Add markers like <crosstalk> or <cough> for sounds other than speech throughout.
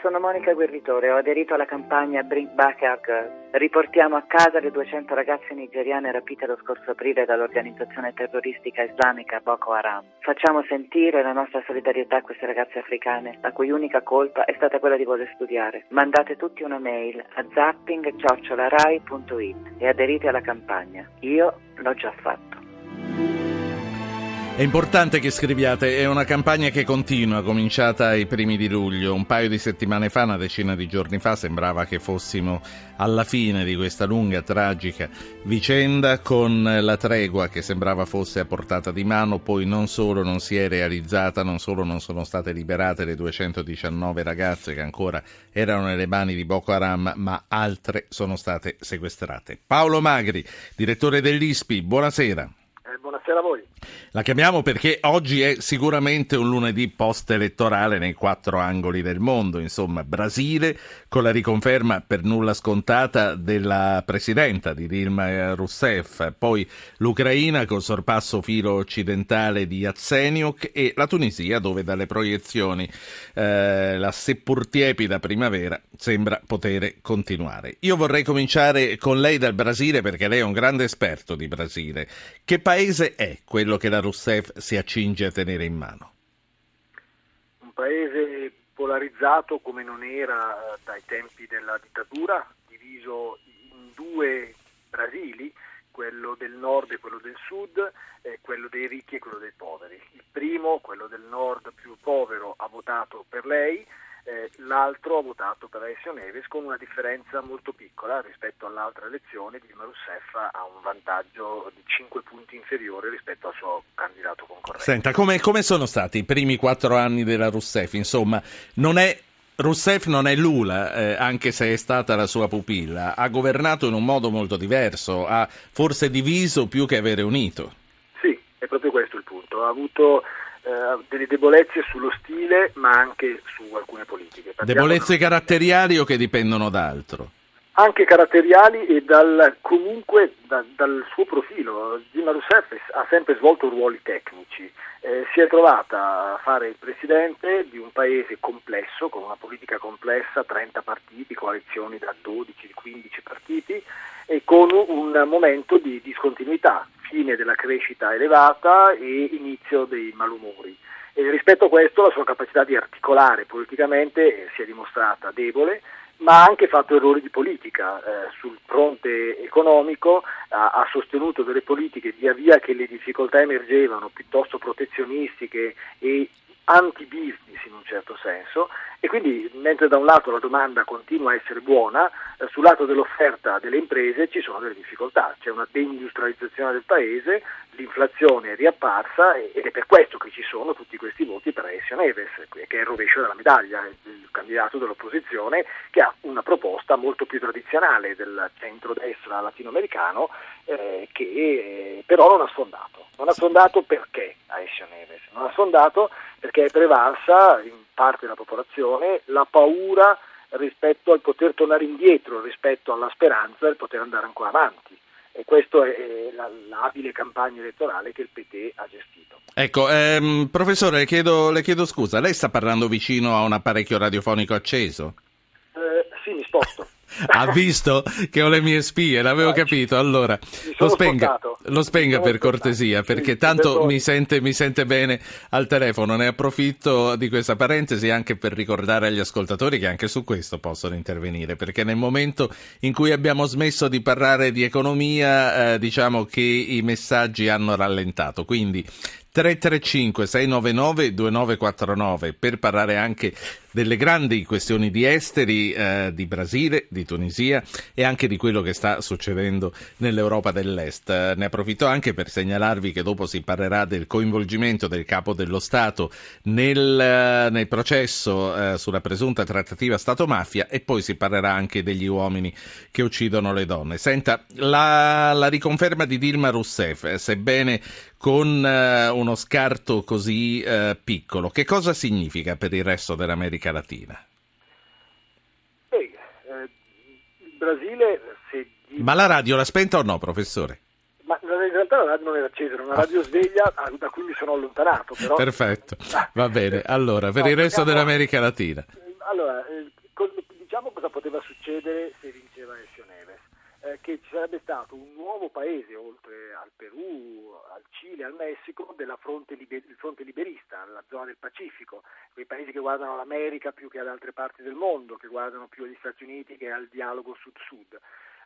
Sono Monica Guerritore, ho aderito alla campagna Bring Back Our Girls. Riportiamo a casa le 200 ragazze nigeriane rapite lo scorso aprile dall'organizzazione terroristica islamica Boko Haram. Facciamo sentire la nostra solidarietà a queste ragazze africane, la cui unica colpa è stata quella di voler studiare. Mandate tutti una mail a zapping.rai.it e aderite alla campagna. Io l'ho già fatto. È importante che scriviate, è una campagna che continua, cominciata ai primi di luglio. Un paio di settimane fa, una decina di giorni fa, sembrava che fossimo alla fine di questa lunga, tragica vicenda con la tregua che sembrava fosse a portata di mano, poi non solo non si è realizzata, non solo non sono state liberate le 219 ragazze che ancora erano nelle mani di Boko Haram, ma altre sono state sequestrate. Paolo Magri, direttore dell'ISPI, buonasera. Eh, buonasera a voi. La chiamiamo perché oggi è sicuramente un lunedì post-elettorale nei quattro angoli del mondo. Insomma, Brasile con la riconferma per nulla scontata della presidenta di Dilma Rousseff, poi l'Ucraina col sorpasso filo occidentale di Yatseniuk e la Tunisia dove dalle proiezioni eh, la seppur tiepida primavera sembra poter continuare. Io vorrei cominciare con lei dal Brasile perché lei è un grande esperto di Brasile. Che paese è quello che la Rousseff si accinge a tenere in mano? Un paese polarizzato come non era eh, dai tempi della dittatura, diviso in due Brasili, quello del nord e quello del sud, eh, quello dei ricchi e quello dei poveri. Il primo, quello del nord più povero, ha votato per lei, eh, l'altro ha votato per Alessio Neves con una differenza molto piccola rispetto all'altra elezione. Dilma Rousseff ha un vantaggio di 5 punti inferiore rispetto al suo candidato concorrente. Senta, come, come sono stati i primi quattro anni della Rousseff? Insomma, non è Rousseff non è Lula, eh, anche se è stata la sua pupilla, ha governato in un modo molto diverso, ha forse diviso più che avere unito. Sì, è proprio questo il punto. Ha avuto eh, delle debolezze sullo stile ma anche su alcune politiche. Partiamo debolezze da... caratteriali o che dipendono da altro? Anche caratteriali e dal, comunque da, dal suo profilo. Dilma Rousseff ha sempre svolto ruoli tecnici, eh, si è trovata a fare il presidente di un paese complesso, con una politica complessa, 30 partiti, coalizioni da 12-15 partiti e con un momento di discontinuità fine della crescita elevata e inizio dei malumori. E rispetto a questo la sua capacità di articolare politicamente si è dimostrata debole, ma ha anche fatto errori di politica. Eh, sul fronte economico ha, ha, sostenuto delle politiche via via che le difficoltà emergevano piuttosto protezionistiche e anti-business in un certo senso e quindi mentre da un lato la domanda continua a essere buona, eh, sul lato dell'offerta delle imprese ci sono delle difficoltà, c'è una deindustrializzazione del paese, l'inflazione è riapparsa ed è per questo che ci sono tutti questi voti per Alessio Neves, che è il rovescio della medaglia, il candidato dell'opposizione che ha una proposta molto più tradizionale del centro-destra latinoamericano eh, che eh, però non ha sfondato. Non ha sfondato perché Alessio Neves? Non ha sfondato perché è prevalsa in parte della popolazione la paura rispetto al poter tornare indietro, rispetto alla speranza di poter andare ancora avanti. E questa è l'abile campagna elettorale che il PT ha gestito. Ecco, ehm, professore, le chiedo, le chiedo scusa, lei sta parlando vicino a un apparecchio radiofonico acceso? Eh, sì, mi sposto. Ha visto che ho le mie spie, l'avevo capito. Allora, lo spenga, lo spenga per cortesia, perché tanto mi sente, mi sente bene al telefono. Ne approfitto di questa parentesi anche per ricordare agli ascoltatori che anche su questo possono intervenire, perché nel momento in cui abbiamo smesso di parlare di economia, eh, diciamo che i messaggi hanno rallentato. Quindi 335 699 2949 per parlare anche delle grandi questioni di esteri, eh, di Brasile, di Tunisia e anche di quello che sta succedendo nell'Europa dell'Est. Ne approfitto anche per segnalarvi che dopo si parlerà del coinvolgimento del capo dello Stato nel, eh, nel processo eh, sulla presunta trattativa Stato-mafia e poi si parlerà anche degli uomini che uccidono le donne. Senta, la, la riconferma di Dilma Rousseff, eh, sebbene con eh, uno scarto così piccolo, che cosa significa per il resto dell'America America Latina? Eh, il Brasile... Se... Ma la radio l'ha spenta o no, professore? Ma in realtà la radio non era accesa, era una radio sveglia da cui mi sono allontanato. Però... Perfetto, va bene. <laughs> Allora, per no, il resto dell'America Latina. allora, eh, diciamo cosa poteva succedere se vinceva Ezio Neves. Eh, che ci sarebbe stato un nuovo paese, oltre al Perù, al Cile, al Messico, del fronte, liber- fronte liberista, la zona del Pacifico, quei paesi che guardano all'America più che ad altre parti del mondo, che guardano più agli Stati Uniti che al dialogo sud-sud.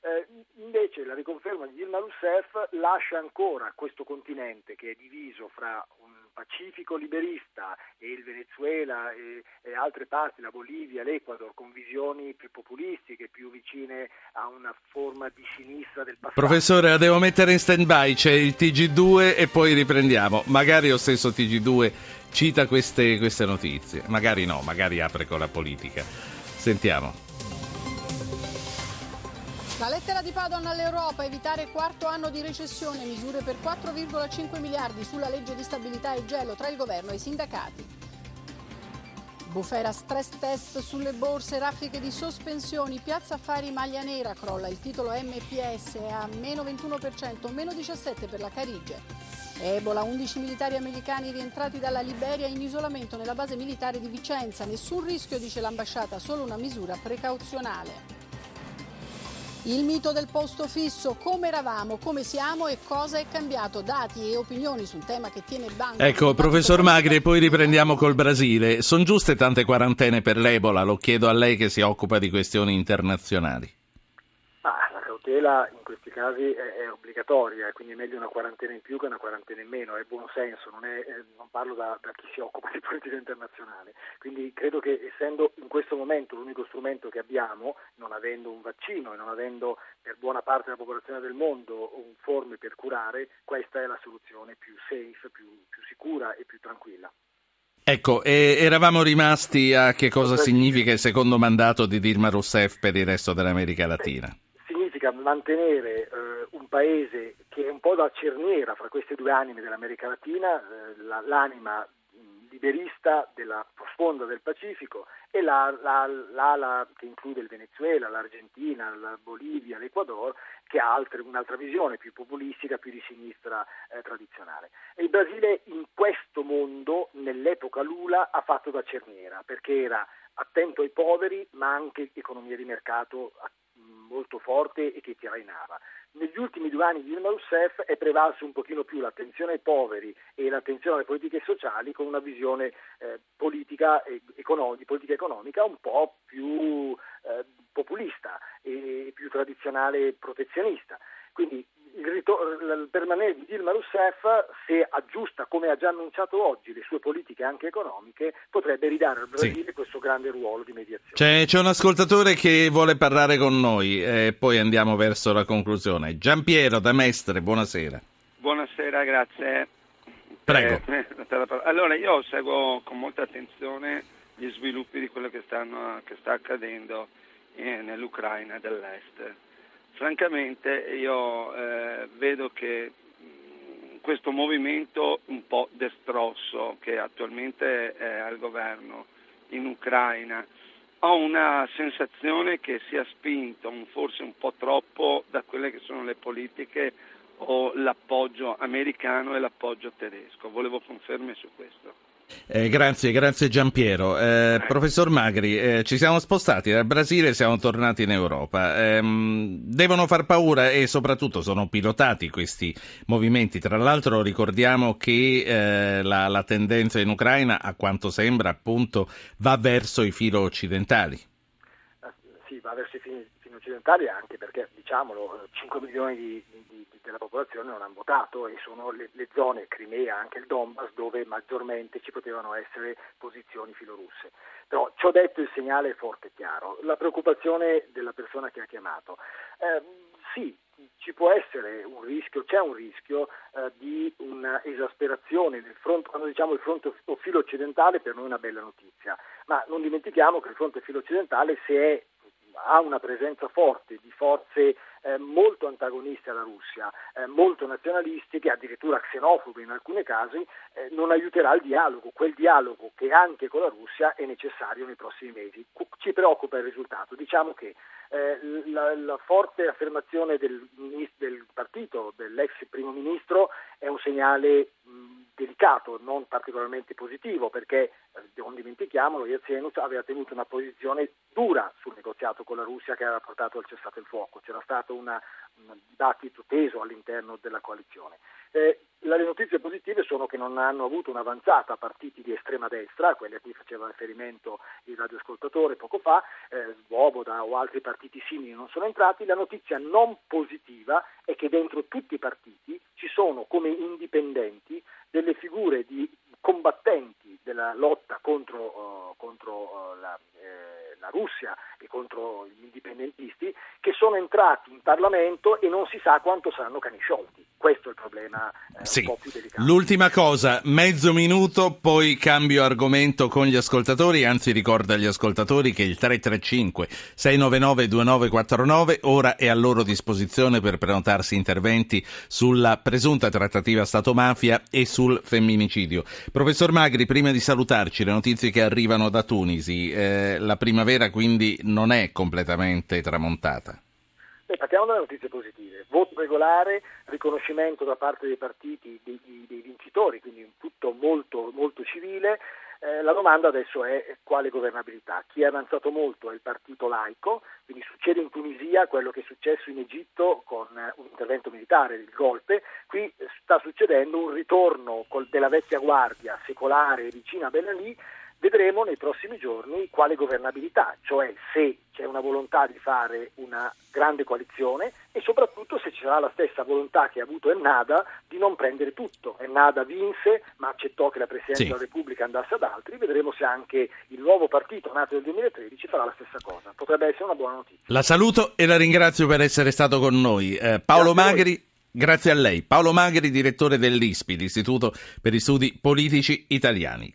Eh, invece la riconferma di Dilma Rousseff lascia ancora questo continente che è diviso fra un Pacifico liberista e il Venezuela e, e, altre parti, la Bolivia, l'Ecuador, con visioni più populistiche, più vicine a una forma di sinistra del passato. Professore, la devo mettere in stand-by, c'è il TG2 e poi riprendiamo. Magari lo stesso TG2 cita queste, queste notizie, magari no, magari apre con la politica. Sentiamo. La lettera di Padoan all'Europa, evitare quarto anno di recessione, misure per 4,5 miliardi sulla legge di stabilità e gelo tra il governo e i sindacati. Bufera stress test sulle borse, raffiche di sospensioni, Piazza Affari Maglia Nera crolla il titolo MPS a meno 21%, meno 17% per la Carige. Ebola, 11 militari americani rientrati dalla Liberia in isolamento nella base militare di Vicenza. Nessun rischio, dice l'ambasciata, solo una misura precauzionale. Il mito del posto fisso, come eravamo, come siamo e cosa è cambiato, dati e opinioni sul tema che tiene banco. Ecco, professor Magri, poi riprendiamo col Brasile. Sono giuste tante quarantene per l'Ebola? Lo chiedo a lei che si occupa di questioni internazionali cautela in questi casi è, è obbligatoria, quindi è meglio una quarantena in più che una quarantena in meno, è buon senso, non, è, non parlo da, da, chi si occupa di politica internazionale. Quindi credo che essendo in questo momento l'unico strumento che abbiamo, non avendo un vaccino e non avendo per buona parte della popolazione del mondo un forme per curare, questa è la soluzione più safe, più, più sicura e più tranquilla. Ecco, e eravamo rimasti a che cosa significa il secondo mandato di Dilma Rousseff per il resto dell'America Latina significa mantenere eh, un paese che è un po' la cerniera fra queste due anime dell'America Latina, eh, la, l'anima liberista della sponda del Pacifico e la, la, l'ala che include il Venezuela, l'Argentina, la Bolivia, l'Ecuador, che ha altre, un'altra visione più populistica, più di sinistra eh, tradizionale. E il Brasile in questo mondo, nell'epoca Lula, ha fatto da cerniera, perché era attento ai poveri, ma anche economia di mercato molto forte e che trainava. Negli ultimi due anni di Dilma Rousseff è prevalso un pochino più l'attenzione ai poveri e l'attenzione alle politiche sociali con una visione eh, politica, e econom- di politica economica un po' più eh, populista e più tradizionale protezionista. Quindi il, permanere di Dilma Rousseff, se aggiusta come ha già annunciato oggi le sue politiche anche economiche, potrebbe ridare al Brasile sì. questo grande ruolo di mediazione. C'è, c'è, un ascoltatore che vuole parlare con noi e eh, poi andiamo verso la conclusione. Giampiero da Mestre, buonasera. Buonasera, grazie. Prego. Eh, <laughs> allora, io seguo con molta attenzione gli sviluppi di quello che, stanno, che sta accadendo eh, nell'Ucraina dell'Est francamente io eh, vedo che questo movimento un po' destrosso che attualmente è al governo in Ucraina ho una sensazione che sia spinto forse un po' troppo da quelle che sono le politiche o l'appoggio americano e l'appoggio tedesco. Volevo conferme su questo. Eh, grazie, grazie Giampiero. Eh, professor Magri, eh, ci siamo spostati dal Brasile e siamo tornati in Europa. Ehm, devono far paura e soprattutto sono pilotati questi movimenti. Tra l'altro ricordiamo che eh, la, la, tendenza in Ucraina, a quanto sembra, appunto, va verso i filo occidentali. Eh, va verso i filo occidentali anche perché, diciamolo, 5 milioni di, di della popolazione non hanno votato e sono le, le, zone, Crimea, anche il Donbass, dove maggiormente ci potevano essere posizioni filorusse. Però ciò detto il segnale è forte e chiaro. La preoccupazione della persona che ha chiamato. Eh, sì, ci può essere un rischio, c'è un rischio eh, di un'esasperazione del fronte, quando diciamo il fronte filo occidentale per noi è una bella notizia, ma non dimentichiamo che il fronte filo occidentale se è ha una presenza forte di forze eh, molto antagoniste alla Russia, eh, molto nazionalistiche, addirittura xenofobe in alcuni casi, eh, non aiuterà il dialogo, quel dialogo che anche con la Russia è necessario nei prossimi mesi. Ci preoccupa il risultato. Diciamo che eh, la, la, forte affermazione del, del, partito, dell'ex primo ministro, è un segnale delicato, non particolarmente positivo, perché eh, non dimentichiamolo, Yeltsinus aveva tenuto una posizione dura sul negoziato con la Russia che aveva portato al cessato il fuoco, c'era stato una, un dibattito teso all'interno della coalizione. Eh, le notizie positive sono che non hanno avuto un'avanzata partiti di estrema destra, quelli a cui faceva riferimento il radioascoltatore poco fa, eh, Svoboda o altri partiti simili non sono entrati. La notizia non positiva è che dentro tutti i partiti ci sono come indipendenti delle figure di combattenti della lotta contro, uh, contro uh, la, eh, la, Russia e contro gli indipendentisti che sono entrati in Parlamento e non si sa quanto saranno cani sciolti. Questo è il problema eh, sì. un po' più delicato. L'ultima cosa, mezzo minuto, poi cambio argomento con gli ascoltatori, anzi ricorda agli ascoltatori che il 335 699 2949 ora è a loro disposizione per prenotarsi interventi sulla presunta trattativa Stato-mafia e sul femminicidio. Professor Magri, prima di salutarci, le notizie che arrivano da Tunisi, eh, la primavera quindi non è completamente tramontata. Beh, partiamo dalle notizie positive. Voto regolare, riconoscimento da parte dei partiti dei, dei vincitori, quindi tutto molto, molto civile. Eh, la domanda adesso è quale governabilità. Chi ha avanzato molto è il partito laico, quindi succede in Tunisia quello che è successo in Egitto con eh, un intervento militare, il golpe, qui sta succedendo un ritorno col, della vecchia guardia secolare vicina a Ben Ali vedremo nei prossimi giorni quale governabilità, cioè se c'è una volontà di fare una grande coalizione e soprattutto se ci sarà la stessa volontà che ha avuto Ennada di non prendere tutto. Ennada vinse ma accettò che la Presidenza sì. della Repubblica andasse ad altri, vedremo se anche il nuovo partito nato nel 2013 farà la stessa cosa. Potrebbe essere una buona notizia. La saluto e la ringrazio per essere stato con noi. Eh, Paolo Grazie Magri. Grazie a lei. Paolo Magri, direttore dell'ISPI, l'Istituto per gli Studi Politici Italiani.